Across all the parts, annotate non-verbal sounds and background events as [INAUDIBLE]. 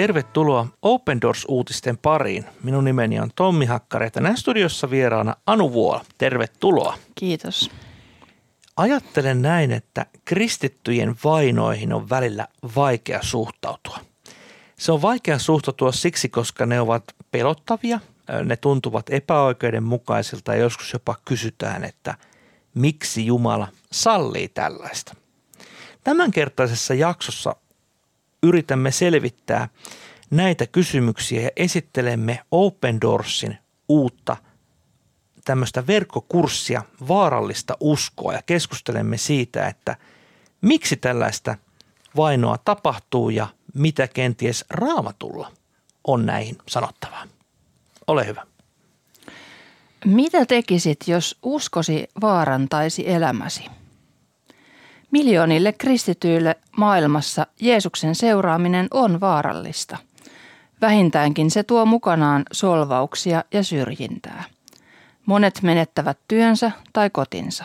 tervetuloa Open Doors-uutisten pariin. Minun nimeni on Tommi Hakkari ja tänään studiossa vieraana Anu Vuola. Tervetuloa. Kiitos. Ajattelen näin, että kristittyjen vainoihin on välillä vaikea suhtautua. Se on vaikea suhtautua siksi, koska ne ovat pelottavia, ne tuntuvat epäoikeudenmukaisilta ja joskus jopa kysytään, että miksi Jumala sallii tällaista. Tämänkertaisessa jaksossa yritämme selvittää näitä kysymyksiä ja esittelemme Open Doorsin uutta tämmöistä verkkokurssia vaarallista uskoa ja keskustelemme siitä, että miksi tällaista vainoa tapahtuu ja mitä kenties raamatulla on näihin sanottavaa. Ole hyvä. Mitä tekisit, jos uskosi vaarantaisi elämäsi? Miljoonille kristityille maailmassa Jeesuksen seuraaminen on vaarallista. Vähintäänkin se tuo mukanaan solvauksia ja syrjintää. Monet menettävät työnsä tai kotinsa.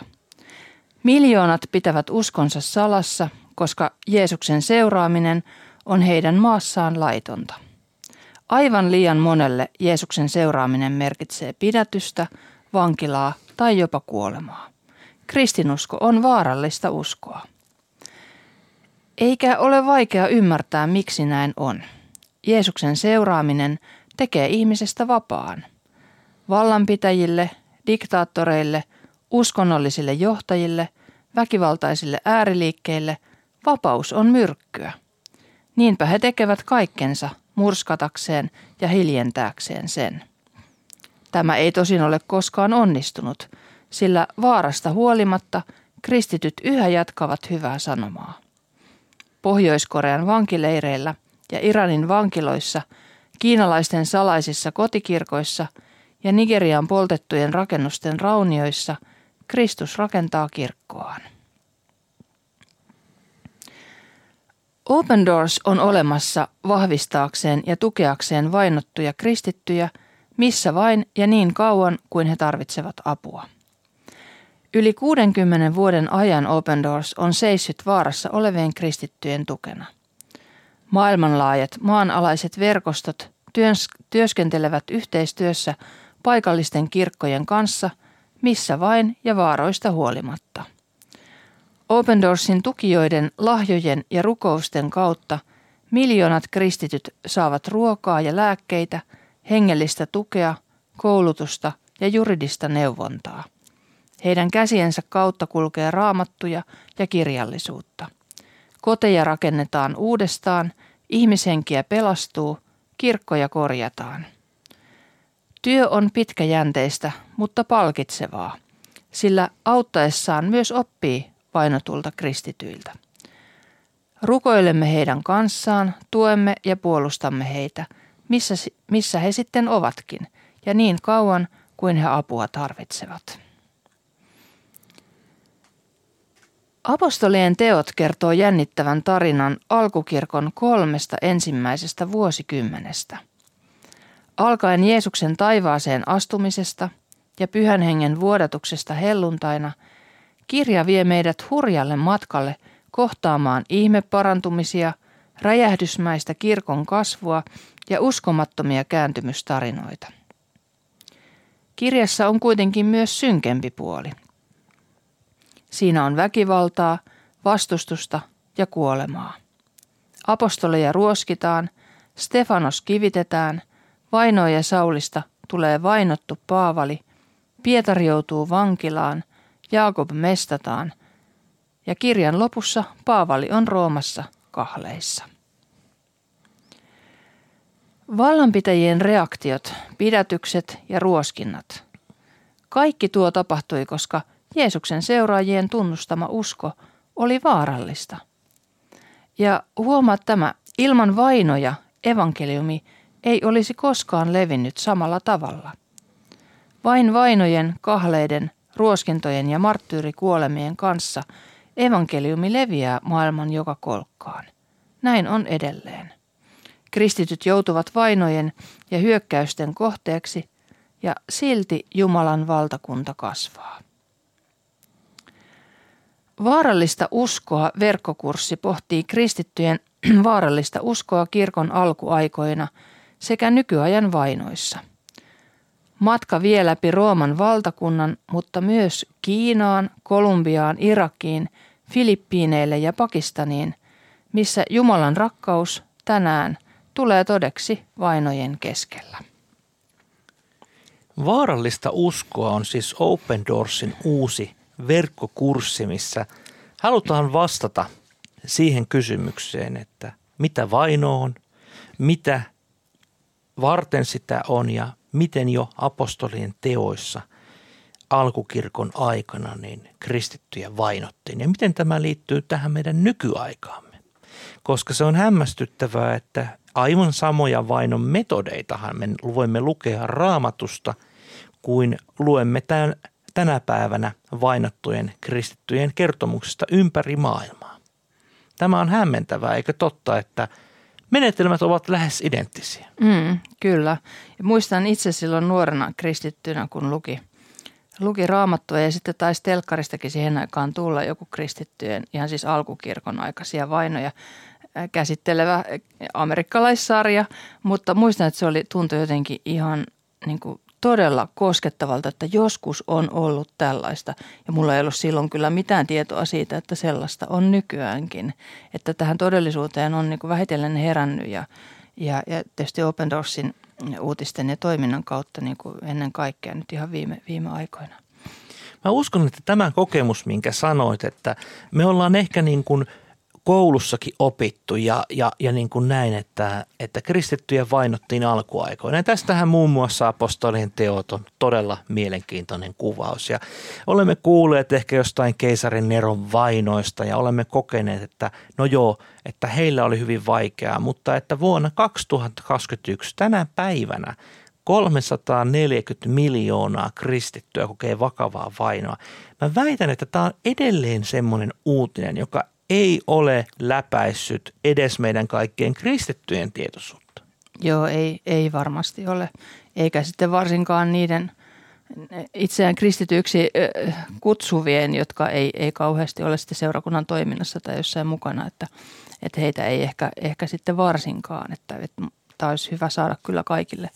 Miljoonat pitävät uskonsa salassa, koska Jeesuksen seuraaminen on heidän maassaan laitonta. Aivan liian monelle Jeesuksen seuraaminen merkitsee pidätystä, vankilaa tai jopa kuolemaa. Kristinusko on vaarallista uskoa. Eikä ole vaikea ymmärtää, miksi näin on. Jeesuksen seuraaminen tekee ihmisestä vapaan. Vallanpitäjille, diktaattoreille, uskonnollisille johtajille, väkivaltaisille ääriliikkeille vapaus on myrkkyä. Niinpä he tekevät kaikkensa murskatakseen ja hiljentääkseen sen. Tämä ei tosin ole koskaan onnistunut – sillä vaarasta huolimatta kristityt yhä jatkavat hyvää sanomaa. Pohjois-Korean vankileireillä ja Iranin vankiloissa, kiinalaisten salaisissa kotikirkoissa ja Nigerian poltettujen rakennusten raunioissa Kristus rakentaa kirkkoaan. Open Doors on olemassa vahvistaakseen ja tukeakseen vainottuja kristittyjä missä vain ja niin kauan kuin he tarvitsevat apua. Yli 60 vuoden ajan Open Doors on seissyt vaarassa olevien kristittyjen tukena. Maailmanlaajat maanalaiset verkostot työskentelevät yhteistyössä paikallisten kirkkojen kanssa, missä vain ja vaaroista huolimatta. Open Doorsin tukijoiden lahjojen ja rukousten kautta miljoonat kristityt saavat ruokaa ja lääkkeitä, hengellistä tukea, koulutusta ja juridista neuvontaa. Heidän käsiensä kautta kulkee raamattuja ja kirjallisuutta. Koteja rakennetaan uudestaan, ihmishenkiä pelastuu, kirkkoja korjataan. Työ on pitkäjänteistä, mutta palkitsevaa, sillä auttaessaan myös oppii painotulta kristityiltä. Rukoilemme heidän kanssaan, tuemme ja puolustamme heitä, missä, missä he sitten ovatkin, ja niin kauan kuin he apua tarvitsevat. Apostolien teot kertoo jännittävän tarinan alkukirkon kolmesta ensimmäisestä vuosikymmenestä. Alkaen Jeesuksen taivaaseen astumisesta ja pyhän hengen vuodatuksesta helluntaina, kirja vie meidät hurjalle matkalle kohtaamaan ihmeparantumisia, räjähdysmäistä kirkon kasvua ja uskomattomia kääntymystarinoita. Kirjassa on kuitenkin myös synkempi puoli – Siinä on väkivaltaa, vastustusta ja kuolemaa. Apostoleja ruoskitaan, Stefanos kivitetään, vainoja Saulista tulee vainottu Paavali, Pietari joutuu vankilaan, Jaakob mestataan ja kirjan lopussa Paavali on Roomassa kahleissa. Vallanpitäjien reaktiot, pidätykset ja ruoskinnat. Kaikki tuo tapahtui, koska – Jeesuksen seuraajien tunnustama usko oli vaarallista. Ja huomaa tämä, ilman vainoja evankeliumi ei olisi koskaan levinnyt samalla tavalla. Vain vainojen, kahleiden, ruoskintojen ja marttyyrikuolemien kanssa evankeliumi leviää maailman joka kolkkaan. Näin on edelleen. Kristityt joutuvat vainojen ja hyökkäysten kohteeksi ja silti Jumalan valtakunta kasvaa. Vaarallista uskoa verkkokurssi pohtii kristittyjen [CLEARS THROAT] vaarallista uskoa kirkon alkuaikoina sekä nykyajan vainoissa. Matka vie läpi Rooman valtakunnan, mutta myös Kiinaan, Kolumbiaan, Irakiin, Filippiineille ja Pakistaniin, missä Jumalan rakkaus tänään tulee todeksi vainojen keskellä. Vaarallista uskoa on siis Open Doorsin uusi verkkokurssi, missä halutaan vastata siihen kysymykseen, että mitä vaino on, mitä varten sitä on ja miten jo apostolien teoissa alkukirkon aikana niin kristittyjä vainottiin ja miten tämä liittyy tähän meidän nykyaikaamme. Koska se on hämmästyttävää, että aivan samoja vainon metodeitahan me voimme lukea raamatusta kuin luemme tämän, tänä päivänä vainottujen kristittyjen kertomuksista ympäri maailmaa. Tämä on hämmentävää, eikö totta, että menetelmät ovat lähes identtisiä. Mm, kyllä. Ja muistan itse silloin nuorena kristittynä, kun luki, luki raamattua ja sitten taisi telkkaristakin siihen aikaan tulla joku kristittyjen, ihan siis alkukirkon aikaisia vainoja käsittelevä amerikkalaissarja, mutta muistan, että se oli tuntui jotenkin ihan niin kuin todella koskettavalta, että joskus on ollut tällaista. Ja mulla ei ollut silloin kyllä mitään tietoa siitä, että sellaista on nykyäänkin. Että tähän todellisuuteen on niin vähitellen herännyt ja, ja, ja tietysti Open Doorsin uutisten ja toiminnan kautta niin kuin ennen kaikkea nyt ihan viime, viime aikoina. Mä uskon, että tämä kokemus, minkä sanoit, että me ollaan ehkä niin kuin – koulussakin opittu ja, ja, ja niin kuin näin, että, että kristittyjä vainottiin alkuaikoina. Ja tästähän muun muassa apostolien teot on todella mielenkiintoinen kuvaus. Ja olemme kuulleet ehkä jostain keisarin Neron vainoista ja olemme kokeneet, että no joo, että heillä oli hyvin vaikeaa, mutta että vuonna 2021 tänä päivänä 340 miljoonaa kristittyä kokee vakavaa vainoa. Mä väitän, että tämä on edelleen semmoinen uutinen, joka ei ole läpäissyt edes meidän kaikkien kristittyjen tietoisuutta. Joo, ei, ei varmasti ole. Eikä sitten varsinkaan niiden itseään kristityksi kutsuvien, jotka ei, ei kauheasti ole sitten seurakunnan toiminnassa tai jossain mukana, että, että heitä ei ehkä, ehkä sitten varsinkaan. Että, että tämä olisi hyvä saada kyllä kaikille,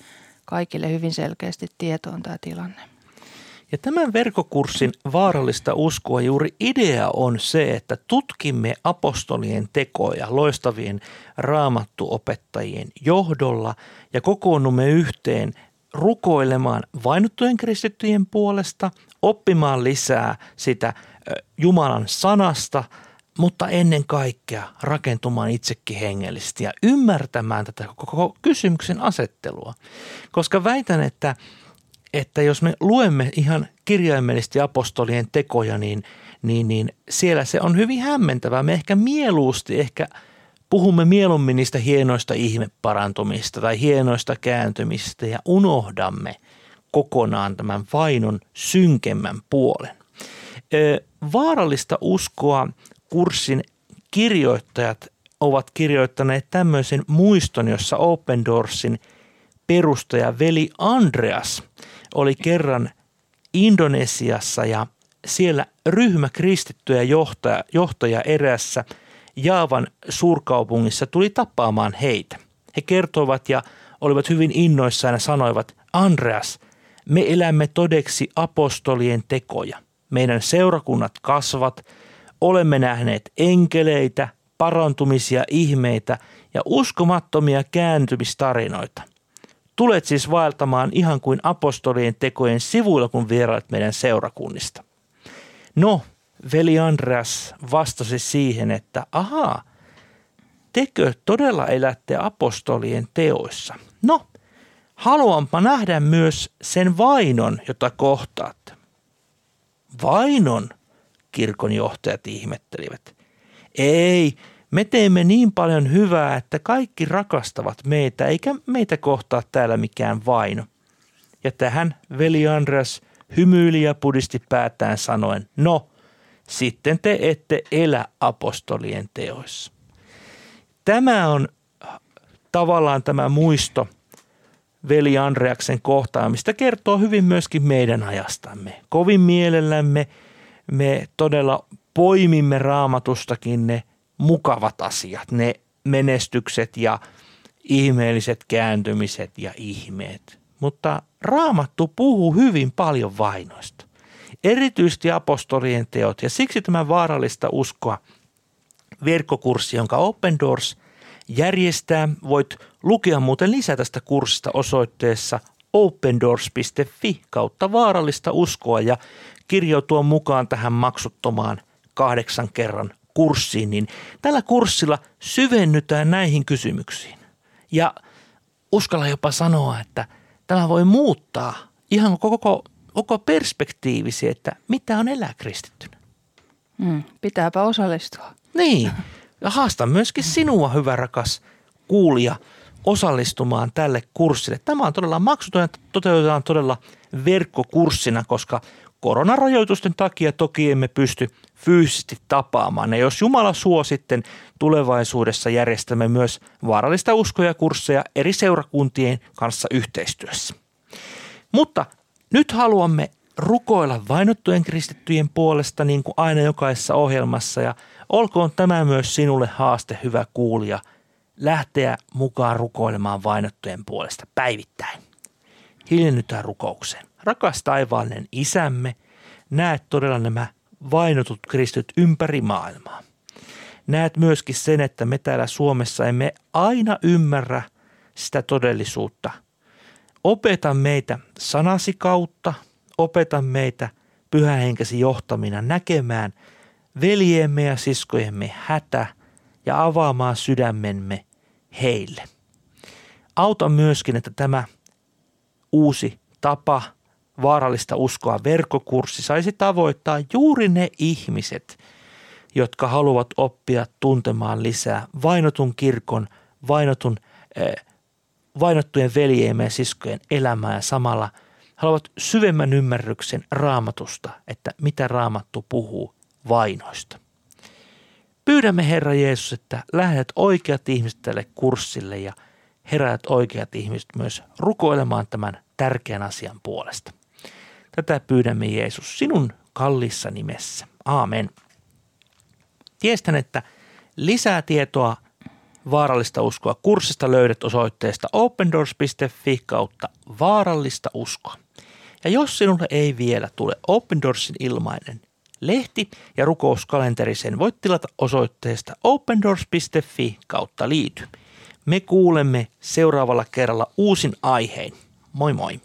kaikille hyvin selkeästi tietoon tämä tilanne. Ja tämän verkkokurssin vaarallista uskoa juuri idea on se, että tutkimme apostolien tekoja loistavien raamattuopettajien johdolla ja kokoonnumme yhteen rukoilemaan vainottujen kristittyjen puolesta, oppimaan lisää sitä Jumalan sanasta, mutta ennen kaikkea rakentumaan itsekin hengellisesti ja ymmärtämään tätä koko kysymyksen asettelua. Koska väitän, että – että jos me luemme ihan kirjaimellisesti apostolien tekoja, niin, niin, niin siellä se on hyvin hämmentävää. Me ehkä mieluusti, ehkä puhumme mieluummin niistä hienoista ihmeparantumista tai hienoista kääntymistä ja unohdamme kokonaan tämän vainon synkemmän puolen. Vaarallista uskoa kurssin kirjoittajat ovat kirjoittaneet tämmöisen muiston, jossa Open Doorsin perustaja veli Andreas – oli kerran Indonesiassa ja siellä ryhmä kristittyjä johtaja, johtaja erässä Jaavan suurkaupungissa tuli tapaamaan heitä. He kertoivat ja olivat hyvin innoissaan ja sanoivat, Andreas, me elämme todeksi apostolien tekoja. Meidän seurakunnat kasvat, olemme nähneet enkeleitä, parantumisia, ihmeitä ja uskomattomia kääntymistarinoita. Tulet siis vaeltamaan ihan kuin apostolien tekojen sivuilla, kun vierailet meidän seurakunnista. No, veli Andreas vastasi siihen, että ahaa, tekö todella elätte apostolien teoissa? No, haluanpa nähdä myös sen vainon, jota kohtaatte. Vainon, kirkonjohtajat ihmettelivät. Ei, me teemme niin paljon hyvää, että kaikki rakastavat meitä, eikä meitä kohtaa täällä mikään vaino. Ja tähän veli Andreas hymyili ja pudisti päätään sanoen, no, sitten te ette elä apostolien teoissa. Tämä on tavallaan tämä muisto veli Andreaksen kohtaamista kertoo hyvin myöskin meidän ajastamme. Kovin mielellämme me todella poimimme raamatustakin ne mukavat asiat, ne menestykset ja ihmeelliset kääntymiset ja ihmeet. Mutta raamattu puhuu hyvin paljon vainoista. Erityisesti apostolien teot ja siksi tämä vaarallista uskoa verkkokurssi, jonka Open Doors järjestää. Voit lukea muuten lisää tästä kurssista osoitteessa opendoors.fi kautta vaarallista uskoa ja kirjautua mukaan tähän maksuttomaan kahdeksan kerran kurssiin, niin tällä kurssilla syvennytään näihin kysymyksiin. Ja uskalla jopa sanoa, että tämä voi muuttaa ihan koko, koko perspektiivisi, että mitä on elää kristittynä. Mm, pitääpä osallistua. Niin, ja haastan myöskin sinua, hyvä rakas kuulija, osallistumaan tälle kurssille. Tämä on todella maksuton ja toteutetaan todella verkkokurssina, koska koronarajoitusten takia toki emme pysty fyysisesti tapaamaan. Ja jos Jumala suo sitten tulevaisuudessa järjestämme myös vaarallista uskoja kursseja eri seurakuntien kanssa yhteistyössä. Mutta nyt haluamme rukoilla vainottujen kristittyjen puolesta niin kuin aina jokaisessa ohjelmassa ja olkoon tämä myös sinulle haaste, hyvä kuulija, lähteä mukaan rukoilemaan vainottujen puolesta päivittäin. Hiljennytään rukoukseen. Rakas taivaallinen isämme, näet todella nämä vainotut kristyt ympäri maailmaa. Näet myöskin sen, että me täällä Suomessa emme aina ymmärrä sitä todellisuutta. Opeta meitä sanasi kautta, opeta meitä pyhähenkesi johtamina näkemään veljemme ja siskojemme hätä ja avaamaan sydämemme heille. Auta myöskin, että tämä uusi tapa vaarallista uskoa verkkokurssi saisi tavoittaa juuri ne ihmiset, jotka haluavat oppia tuntemaan lisää vainotun kirkon, vainotun, eh, vainottujen veljemme ja siskojen elämää ja samalla haluavat syvemmän ymmärryksen raamatusta, että mitä raamattu puhuu vainoista. Pyydämme Herra Jeesus, että lähdet oikeat ihmiset tälle kurssille ja heräät oikeat ihmiset myös rukoilemaan tämän tärkeän asian puolesta. Tätä pyydämme Jeesus sinun kallissa nimessä. Aamen. Tiestän, että lisää tietoa vaarallista uskoa kurssista löydät osoitteesta opendoors.fi kautta vaarallista uskoa. Ja jos sinulle ei vielä tule Open Doorsin ilmainen lehti ja rukouskalenteri, sen voit tilata osoitteesta opendoors.fi kautta liity. Me kuulemme seuraavalla kerralla uusin aihein. Moi moi!